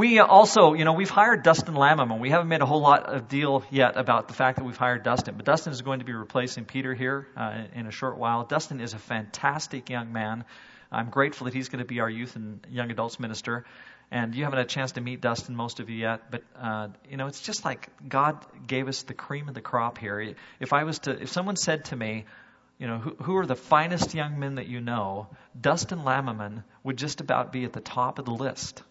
We also, you know, we've hired Dustin Lamham, and we haven't made a whole lot of deal yet about the fact that we've hired Dustin. But Dustin is going to be replacing Peter here uh, in a short while. Dustin is a fantastic young man. I'm grateful that he's going to be our youth and young adults minister. And you haven't had a chance to meet Dustin, most of you yet, but uh, you know, it's just like God gave us the cream of the crop here. If I was to, if someone said to me, you know, who, who are the finest young men that you know, Dustin Lammerman would just about be at the top of the list.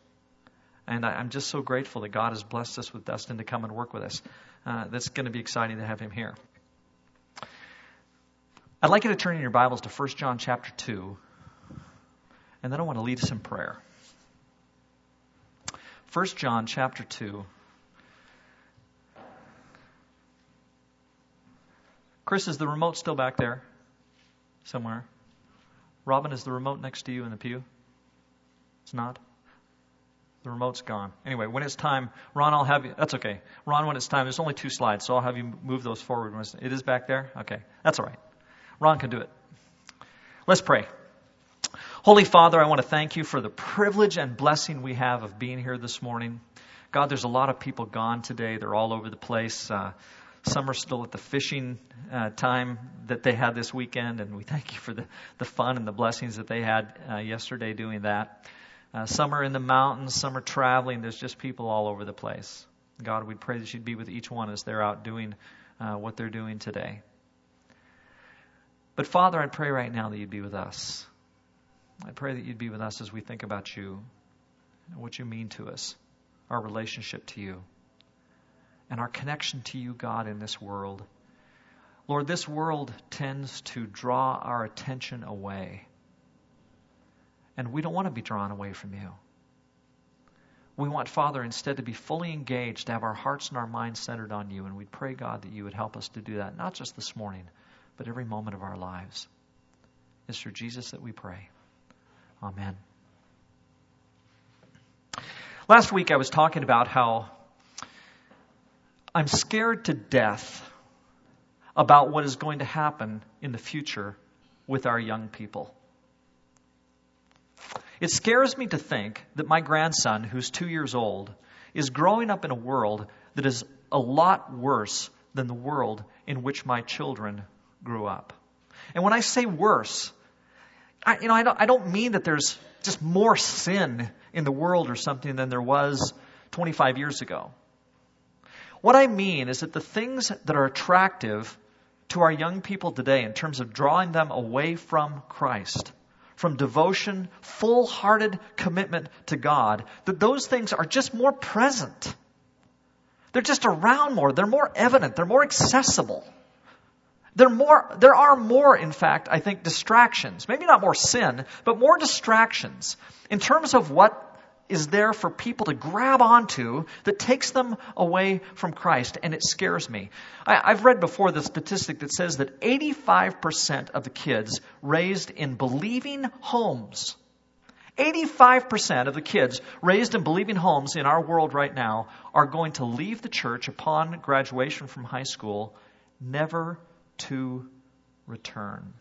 And I, am just so grateful that God has blessed us with Dustin to come and work with us. Uh, that's going to be exciting to have him here. I'd like you to turn in your Bibles to 1 John chapter 2, and then I want to lead us in prayer. 1 John chapter 2. Chris, is the remote still back there somewhere? Robin, is the remote next to you in the pew? It's not? The remote's gone. Anyway, when it's time, Ron, I'll have you. That's okay. Ron, when it's time, there's only two slides, so I'll have you move those forward. It is back there? Okay. That's all right. Ron can do it. Let's pray. Holy Father, I want to thank you for the privilege and blessing we have of being here this morning. God, there's a lot of people gone today. They're all over the place. Uh, some are still at the fishing uh, time that they had this weekend, and we thank you for the, the fun and the blessings that they had uh, yesterday doing that. Uh, some are in the mountains, some are traveling. There's just people all over the place. God, we pray that you'd be with each one as they're out doing uh, what they're doing today. But Father, I pray right now that you'd be with us. I pray that you'd be with us as we think about you, and what you mean to us, our relationship to you, and our connection to you, God, in this world. Lord, this world tends to draw our attention away. And we don't want to be drawn away from you. We want, Father, instead to be fully engaged, to have our hearts and our minds centered on you. And we pray, God, that you would help us to do that, not just this morning, but every moment of our lives. It's through Jesus that we pray. Amen. Last week I was talking about how I'm scared to death about what is going to happen in the future with our young people. It scares me to think that my grandson, who's two years old, is growing up in a world that is a lot worse than the world in which my children grew up. And when I say worse, I, you know, I don't, I don't mean that there's just more sin in the world or something than there was 25 years ago. What I mean is that the things that are attractive to our young people today in terms of drawing them away from Christ from devotion, full hearted commitment to God, that those things are just more present. They're just around more. They're more evident. They're more accessible. There, more, there are more, in fact, I think, distractions. Maybe not more sin, but more distractions in terms of what is there for people to grab onto that takes them away from Christ, and it scares me. I, have read before the statistic that says that 85% of the kids raised in believing homes, 85% of the kids raised in believing homes in our world right now are going to leave the church upon graduation from high school, never to return.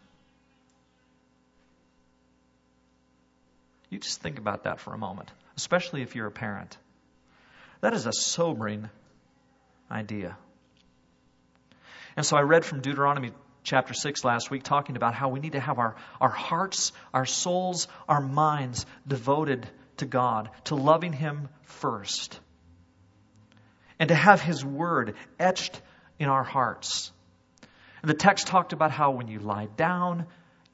You just think about that for a moment especially if you're a parent. That is a sobering idea. And so I read from Deuteronomy chapter 6 last week talking about how we need to have our, our hearts, our souls, our minds devoted to God, to loving Him first, and to have His Word etched in our hearts. And the text talked about how when you lie down,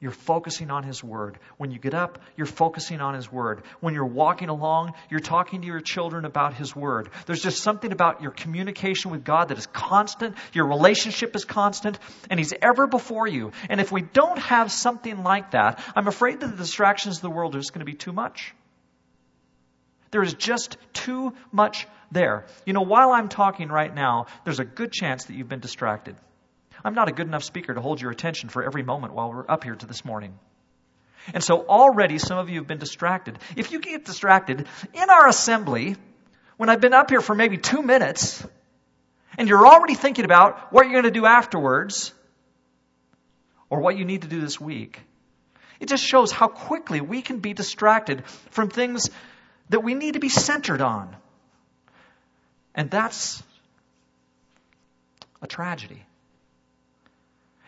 you're focusing on His Word. When you get up, you're focusing on His Word. When you're walking along, you're talking to your children about His Word. There's just something about your communication with God that is constant. Your relationship is constant, and He's ever before you. And if we don't have something like that, I'm afraid that the distractions of the world are just going to be too much. There is just too much there. You know, while I'm talking right now, there's a good chance that you've been distracted. I'm not a good enough speaker to hold your attention for every moment while we're up here to this morning. And so already some of you have been distracted. If you get distracted in our assembly, when I've been up here for maybe two minutes, and you're already thinking about what you're going to do afterwards, or what you need to do this week, it just shows how quickly we can be distracted from things that we need to be centered on And that's a tragedy.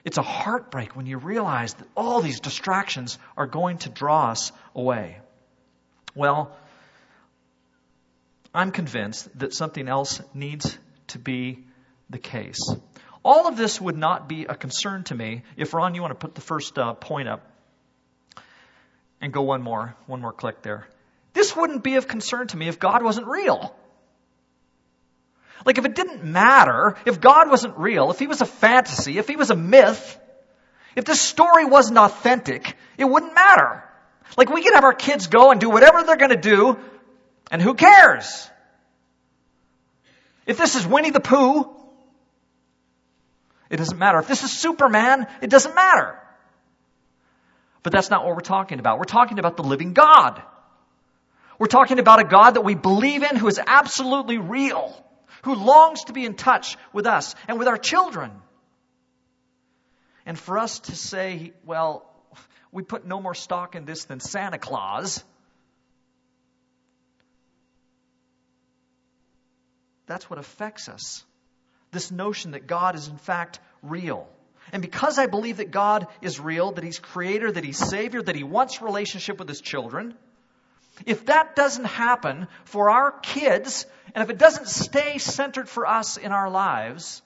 It's a heartbreak when you realize that all these distractions are going to draw us away. Well, I'm convinced that something else needs to be the case. All of this would not be a concern to me if, Ron, you want to put the first uh, point up and go one more, one more click there. This wouldn't be of concern to me if God wasn't real. Like if it didn't matter, if God wasn't real, if he was a fantasy, if he was a myth, if this story wasn't authentic, it wouldn't matter. Like we could have our kids go and do whatever they're going to do, and who cares? If this is Winnie the Pooh, it doesn't matter. If this is Superman, it doesn't matter. But that's not what we're talking about. We're talking about the living God. We're talking about a God that we believe in who is absolutely real, who longs to be in touch with us and with our children. And for us to say, well, we put no more stock in this than Santa Claus, that's what affects us. This notion that God is in fact real. And because I believe that God is real, that He's creator, that He's savior, that He wants relationship with His children, if that doesn't happen for our kids, and if it doesn't stay centered for us in our lives,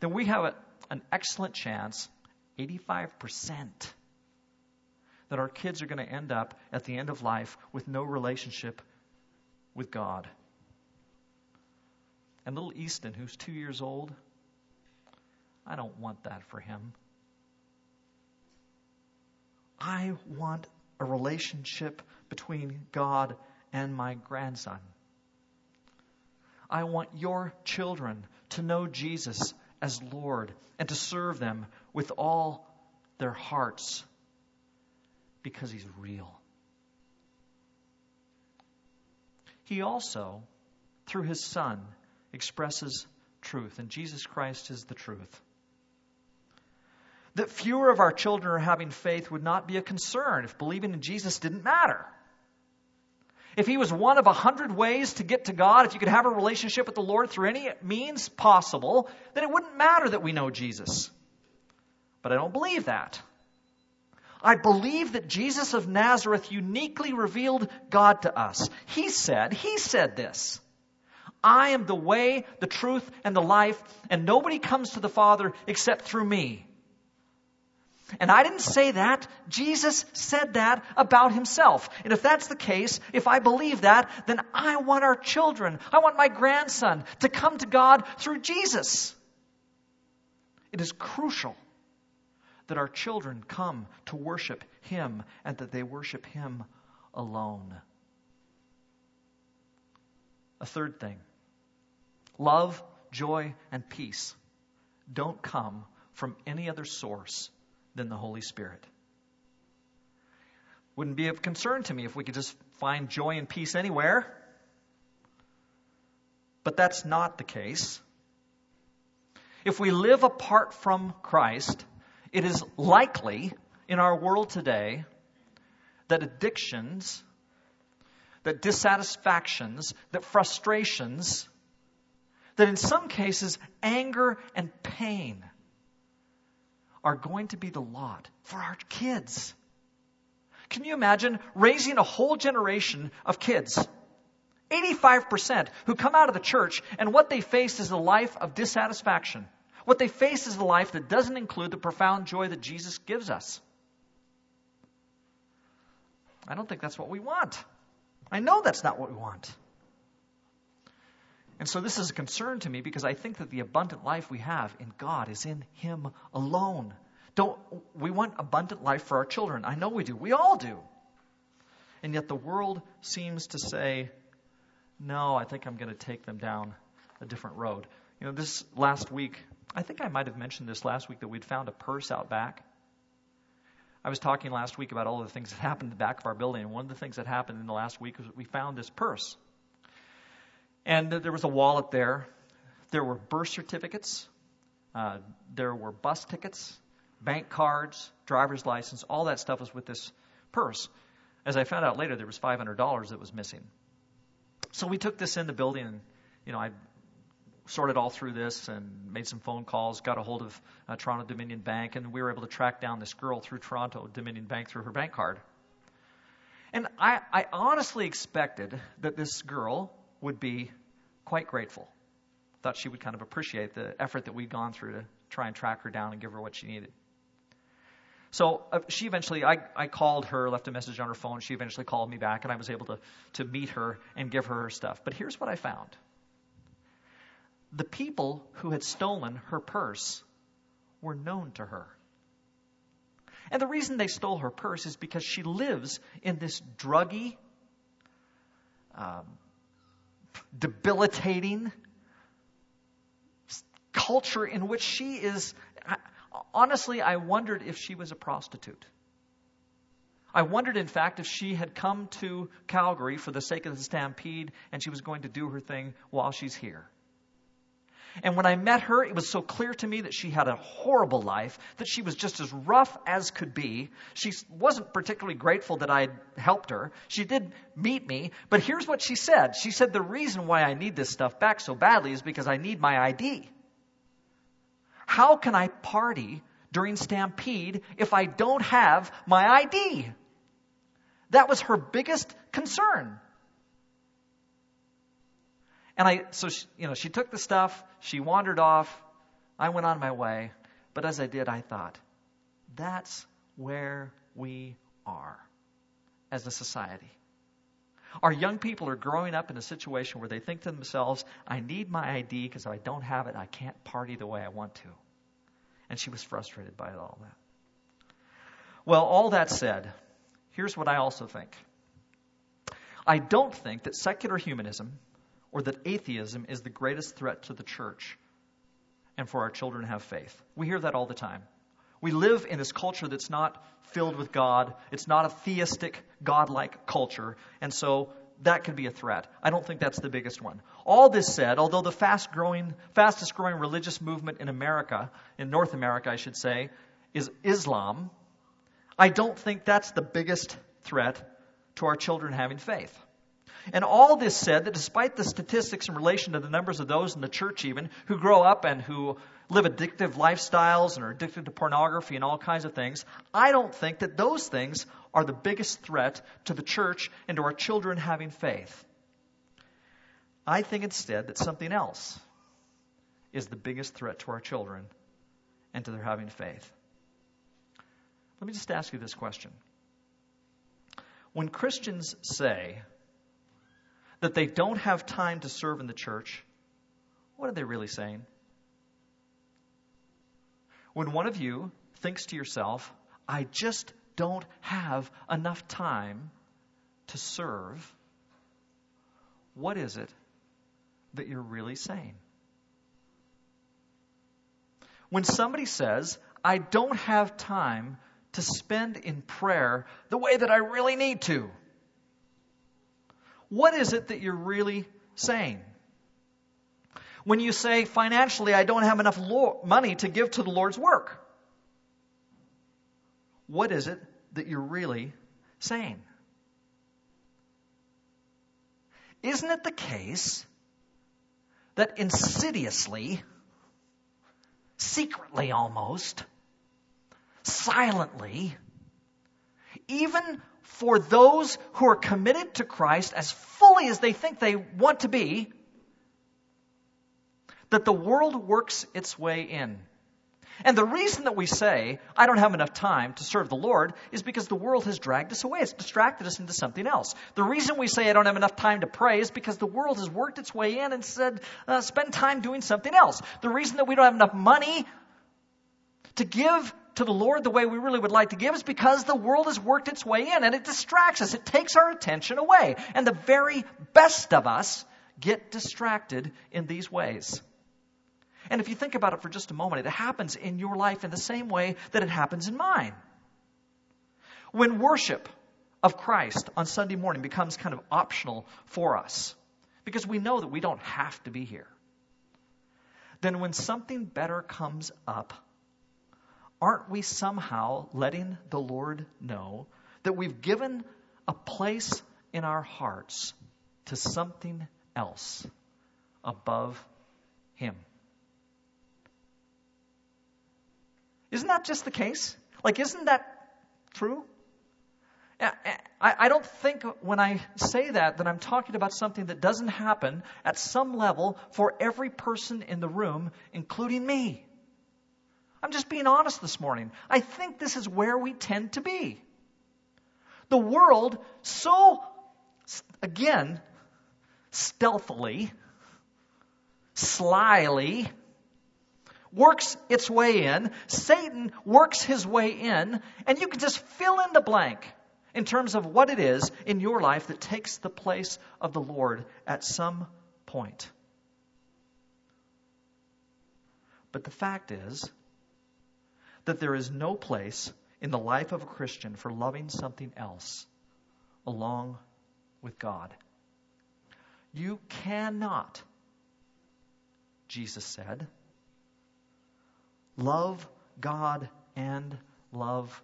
then we have a, an excellent chance, 85%, that our kids are going to end up at the end of life with no relationship with God. And little Easton, who's two years old, I don't want that for him. I want a relationship between God and my grandson. I want your children to know Jesus as Lord and to serve them with all their hearts because he's real. He also, through his Son, expresses truth, and Jesus Christ is the truth. That fewer of our children are having faith would not be a concern if believing in Jesus didn't matter. If he was one of a hundred ways to get to God, if you could have a relationship with the Lord through any means possible, then it wouldn't matter that we know Jesus. But I don't believe that. I believe that Jesus of Nazareth uniquely revealed God to us. He said, He said this. I am the way, the truth, and the life, and nobody comes to the Father except through me. And I didn't say that. Jesus said that about himself. And if that's the case, if I believe that, then I want our children, I want my grandson to come to God through Jesus. It is crucial that our children come to worship him and that they worship him alone. A third thing love, joy, and peace don't come from any other source than the Holy Spirit. Wouldn't be of concern to me if we could just find joy and peace anywhere. But that's not the case. If we live apart from Christ, it is likely in our world today that addictions, that dissatisfactions, that frustrations, that in some cases anger and pain are going to be the lot for our kids. Can you imagine raising a whole generation of kids? 85% who come out of the church and what they face is a life of dissatisfaction. What they face is a life that doesn't include the profound joy that Jesus gives us. I don't think that's what we want. I know that's not what we want. And so this is a concern to me because I think that the abundant life we have in God is in Him alone. Don't we want abundant life for our children? I know we do. We all do. And yet the world seems to say, no, I think I'm going to take them down a different road. You know, this last week, I think I might have mentioned this last week that we'd found a purse out back. I was talking last week about all the things that happened in the back of our building, and one of the things that happened in the last week was we found this purse. And there was a wallet there. There were birth certificates. Uh, there were bus tickets, bank cards, driver's license. All that stuff was with this purse. As I found out later, there was $500 that was missing. So we took this in the building, and you know, I sorted all through this and made some phone calls, got a hold of uh, Toronto Dominion Bank, and we were able to track down this girl through Toronto Dominion Bank through her bank card. And I, I honestly expected that this girl would be quite grateful. Thought she would kind of appreciate the effort that we'd gone through to try and track her down and give her what she needed. So uh, she eventually, I, I called her, left a message on her phone. She eventually called me back, and I was able to, to meet her and give her her stuff. But here's what I found the people who had stolen her purse were known to her. And the reason they stole her purse is because she lives in this druggy, um, debilitating culture in which she is. Honestly, I wondered if she was a prostitute. I wondered, in fact, if she had come to Calgary for the sake of the stampede and she was going to do her thing while she's here. And when I met her, it was so clear to me that she had a horrible life, that she was just as rough as could be. She wasn't particularly grateful that I helped her. She did meet me, but here's what she said. She said, The reason why I need this stuff back so badly is because I need my ID. How can I party during Stampede if I don't have my ID? That was her biggest concern. And I, so she, you know, she took the stuff, she wandered off, I went on my way. But as I did, I thought, that's where we are as a society. Our young people are growing up in a situation where they think to themselves, I need my ID because if I don't have it, I can't party the way I want to. And she was frustrated by all that. Well, all that said, here's what I also think. I don't think that secular humanism or that atheism is the greatest threat to the church and for our children to have faith. We hear that all the time. We live in this culture that's not filled with God. It's not a theistic, godlike culture. And so that could be a threat. I don't think that's the biggest one. All this said, although the fast growing, fastest growing religious movement in America, in North America, I should say, is Islam, I don't think that's the biggest threat to our children having faith. And all this said that despite the statistics in relation to the numbers of those in the church, even who grow up and who live addictive lifestyles and are addicted to pornography and all kinds of things, I don't think that those things are the biggest threat to the church and to our children having faith. I think instead that something else is the biggest threat to our children and to their having faith. Let me just ask you this question. When Christians say that they don't have time to serve in the church, what are they really saying? When one of you thinks to yourself, I just don't have enough time to serve, what is it that you're really saying? When somebody says, I don't have time to spend in prayer the way that I really need to, what is it that you're really saying? When you say, financially, I don't have enough money to give to the Lord's work, what is it that you're really saying? Isn't it the case that insidiously, secretly almost, silently, even for those who are committed to Christ as fully as they think they want to be, that the world works its way in. And the reason that we say, I don't have enough time to serve the Lord, is because the world has dragged us away. It's distracted us into something else. The reason we say, I don't have enough time to pray, is because the world has worked its way in and said, uh, spend time doing something else. The reason that we don't have enough money to give to the Lord the way we really would like to give is because the world has worked its way in and it distracts us. It takes our attention away. And the very best of us get distracted in these ways. And if you think about it for just a moment, it happens in your life in the same way that it happens in mine. When worship of Christ on Sunday morning becomes kind of optional for us, because we know that we don't have to be here, then when something better comes up, aren't we somehow letting the Lord know that we've given a place in our hearts to something else above him. Isn't that just the case? Like, isn't that true? I don't think when I say that that I'm talking about something that doesn't happen at some level for every person in the room, including me. I'm just being honest this morning. I think this is where we tend to be. The world so, again, stealthily, slyly, works its way in. Satan works his way in, and you can just fill in the blank in terms of what it is in your life that takes the place of the Lord at some point. But the fact is that there is no place in the life of a Christian for loving something else along with God. You cannot, Jesus said, love God and love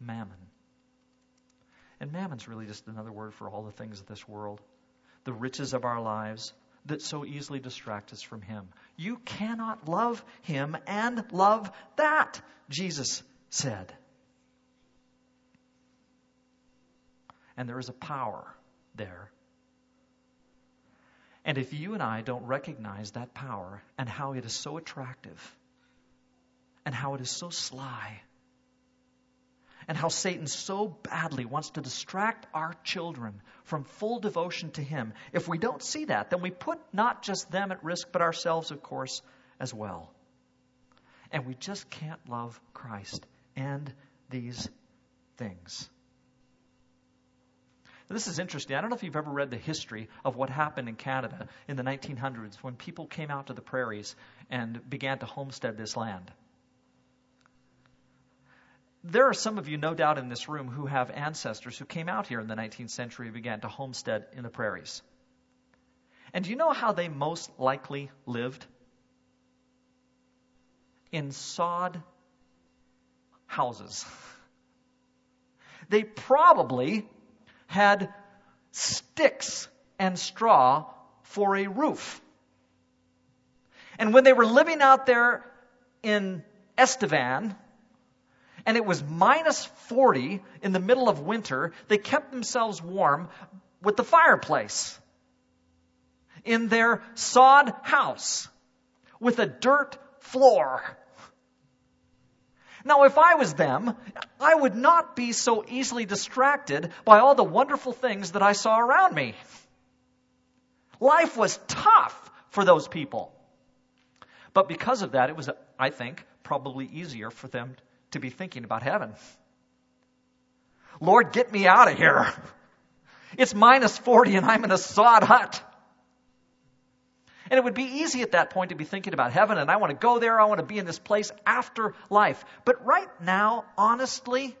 mammon. And mammon's really just another word for all the things of this world, the riches of our lives that so easily distract us from Him. You cannot love Him and love that, Jesus said. And there is a power there. And if you and I don't recognize that power and how it is so attractive and how it is so sly and how Satan so badly wants to distract our children from full devotion to him. If we don't see that, then we put not just them at risk, but ourselves, of course, as well. And we just can't love Christ and these things. This is interesting. I don't know if you've ever read the history of what happened in Canada in the 1900s when people came out to the prairies and began to homestead this land there are some of you, no doubt, in this room who have ancestors who came out here in the 19th century and began to homestead in the prairies. And do you know how they most likely lived? In sod houses. They probably had sticks and straw for a roof. And when they were living out there in Estevan, and it was minus 40 in the middle of winter, they kept themselves warm with the fireplace in their sod house with a dirt floor. Now, if I was them, I would not be so easily distracted by all the wonderful things that I saw around me. Life was tough for those people. But because of that, it was, I think, probably easier for them to be thinking about heaven. Lord, get me out of here. It's minus 40 and I'm in a sod hut. And it would be easy at that point to be thinking about heaven and I want to go there. I want to be in this place after life. But right now, honestly,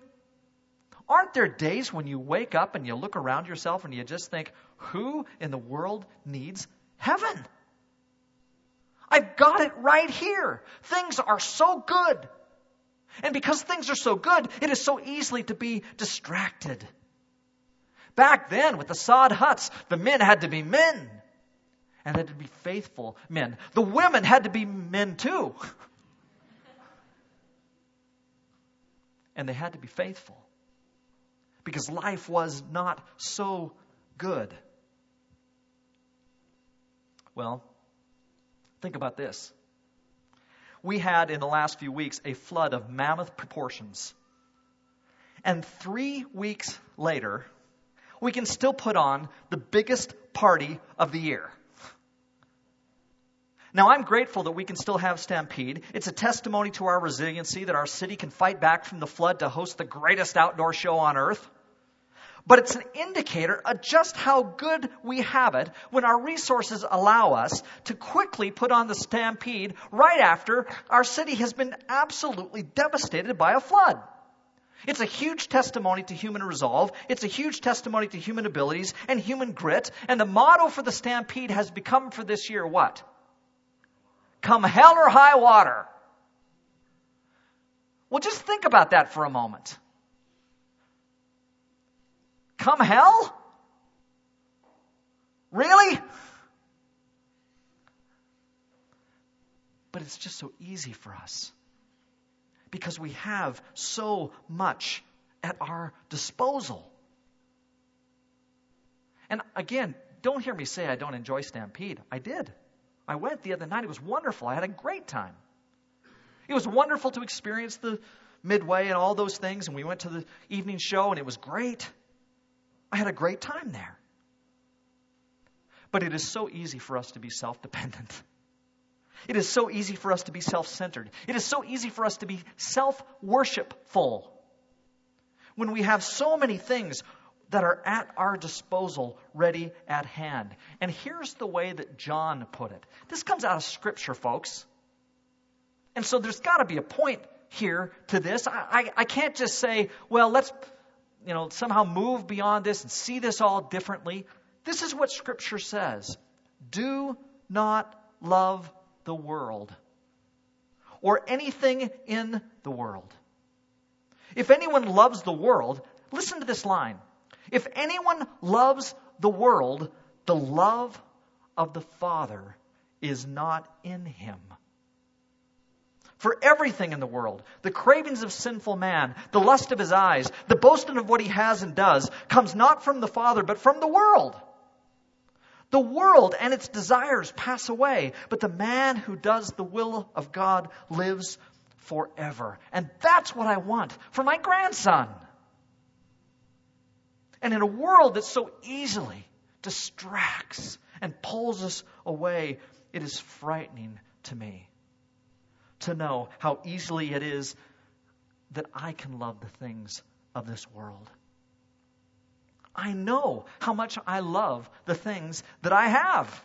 aren't there days when you wake up and you look around yourself and you just think, who in the world needs heaven? I've got it right here. Things are so good. And because things are so good, it is so easily to be distracted. Back then, with the sod huts, the men had to be men and they had to be faithful men. The women had to be men too. and they had to be faithful because life was not so good. Well, think about this we had in the last few weeks a flood of mammoth proportions. And three weeks later, we can still put on the biggest party of the year. Now, I'm grateful that we can still have Stampede. It's a testimony to our resiliency that our city can fight back from the flood to host the greatest outdoor show on earth. But it's an indicator of just how good we have it when our resources allow us to quickly put on the stampede right after our city has been absolutely devastated by a flood. It's a huge testimony to human resolve. It's a huge testimony to human abilities and human grit. And the motto for the Stampede has become for this year what? Come hell or high water. Well, just think about that for a moment. Come hell? Really? But it's just so easy for us because we have so much at our disposal. And again, don't hear me say I don't enjoy Stampede. I did. I went the other night. It was wonderful. I had a great time. It was wonderful to experience the midway and all those things, and we went to the evening show, and it was great. I had a great time there. But it is so easy for us to be self dependent. It is so easy for us to be self centered. It is so easy for us to be self worshipful. When we have so many things that are at our disposal, ready at hand. And here's the way that John put it this comes out of Scripture, folks. And so there's got to be a point here to this. I, I, I can't just say, well, let's you know, somehow move beyond this and see this all differently. This is what Scripture says Do not love the world or anything in the world. If anyone loves the world, listen to this line. If anyone loves the world, the love of the Father is not in him. For everything in the world, the cravings of sinful man, the lust of his eyes, the boasting of what he has and does, comes not from the Father, but from the world. The world and its desires pass away, but the man who does the will of God lives forever. And that's what I want for my grandson. And in a world that so easily distracts and pulls us away, it is frightening to me to know how easily it is that I can love the things of this world. I know how much I love the things that I have.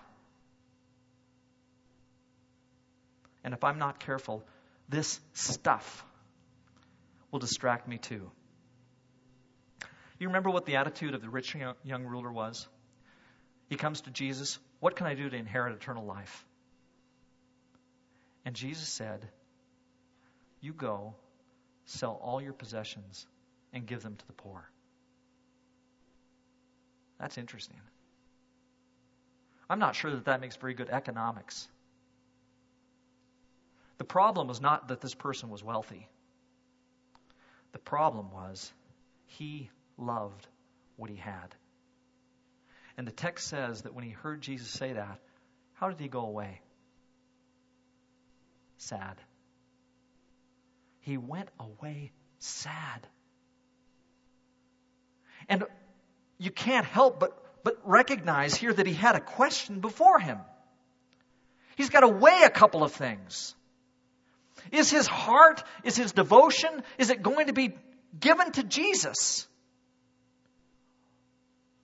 And if I'm not careful, this stuff will distract me too. You remember what the attitude of the rich young ruler was? He comes to Jesus, What can I do to inherit eternal life? And Jesus said, You go, sell all your possessions, and give them to the poor. That's interesting. I'm not sure that that makes very good economics. The problem was not that this person was wealthy. The problem was he loved what he had. And the text says that when he heard Jesus say that, how did he go away? Sad. He went away sad. And you can't help but, but recognize here that he had a question before him. He's got to weigh a couple of things. Is his heart, is his devotion, is it going to be given to Jesus?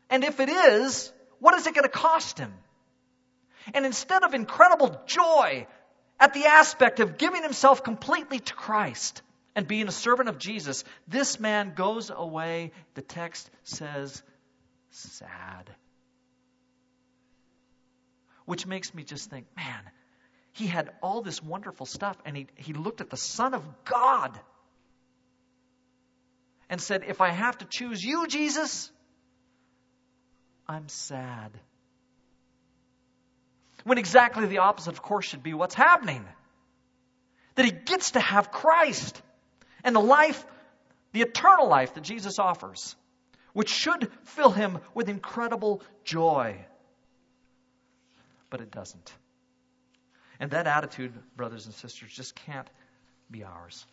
And if it is, what is it going to cost him? And instead of incredible joy at the aspect of giving himself completely to Christ and being a servant of Jesus, this man goes away, the text says, sad. Which makes me just think, man, he had all this wonderful stuff, and he, he looked at the Son of God and said, If I have to choose you, Jesus, I'm sad. When exactly the opposite, of course, should be what's happening. That he gets to have Christ and the life, the eternal life that Jesus offers, which should fill him with incredible joy. But it doesn't. And that attitude, brothers and sisters, just can't be ours.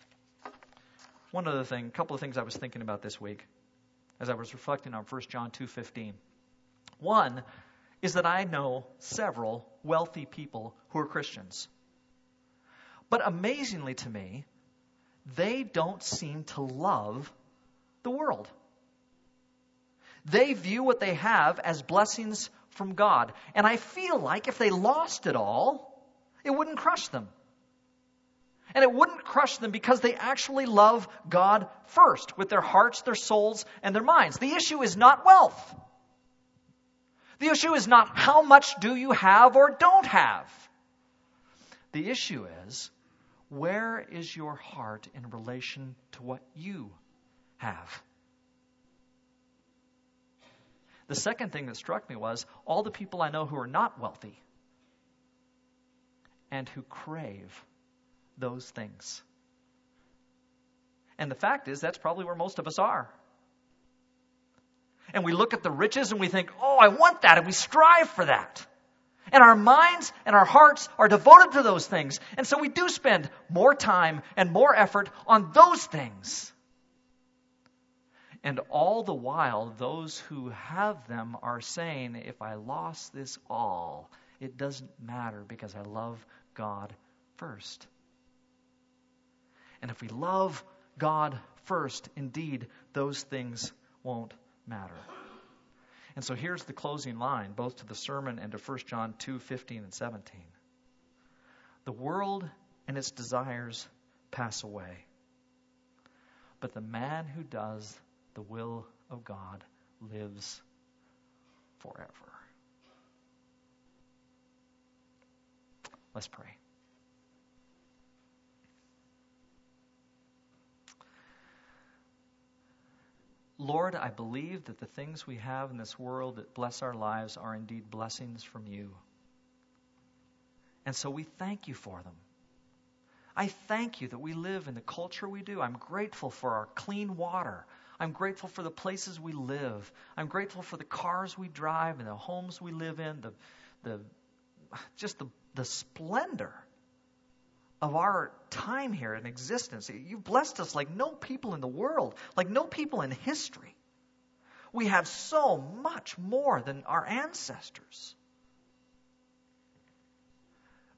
One other thing, a couple of things I was thinking about this week as I was reflecting on 1 John 2:15. One is that I know several wealthy people who are Christians. But amazingly to me, they don't seem to love the world. They view what they have as blessings from God. And I feel like if they lost it all, it wouldn't crush them. And it wouldn't crush them because they actually love God first with their hearts, their souls, and their minds. The issue is not wealth. The issue is not how much do you have or don't have. The issue is where is your heart in relation to what you have? The second thing that struck me was all the people I know who are not wealthy and who crave those things. And the fact is, that's probably where most of us are. And we look at the riches and we think, oh, I want that, and we strive for that. And our minds and our hearts are devoted to those things. And so we do spend more time and more effort on those things. And all the while, those who have them are saying, if I lost this all, it doesn't matter because I love God first. And if we love God first, indeed, those things won't matter. And so here's the closing line, both to the sermon and to 1 John 2 15 and 17. The world and its desires pass away, but the man who does the will of God lives forever. Let's pray. Lord, I believe that the things we have in this world that bless our lives are indeed blessings from you. And so we thank you for them. I thank you that we live in the culture we do. I'm grateful for our clean water. I'm grateful for the places we live. I'm grateful for the cars we drive and the homes we live in, the, the, just the, the splendor of our time here in existence. You've blessed us like no people in the world, like no people in history. We have so much more than our ancestors.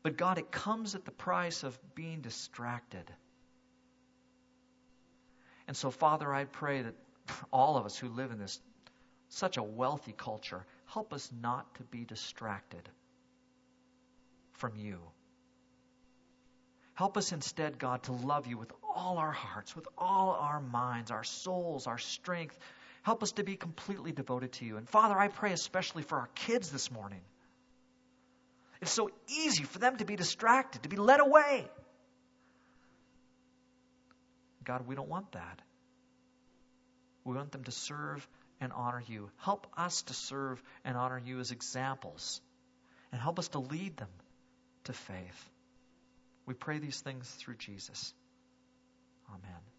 But God, it comes at the price of being distracted. And so, Father, I pray that all of us who live in this such a wealthy culture, help us not to be distracted from you. Help us instead, God, to love you with all our hearts, with all our minds, our souls, our strength. Help us to be completely devoted to you. And Father, I pray especially for our kids this morning. It's so easy for them to be distracted, to be led away. God, we don't want that. We want them to serve and honor you. Help us to serve and honor you as examples. And help us to lead them to faith. We pray these things through Jesus. Amen.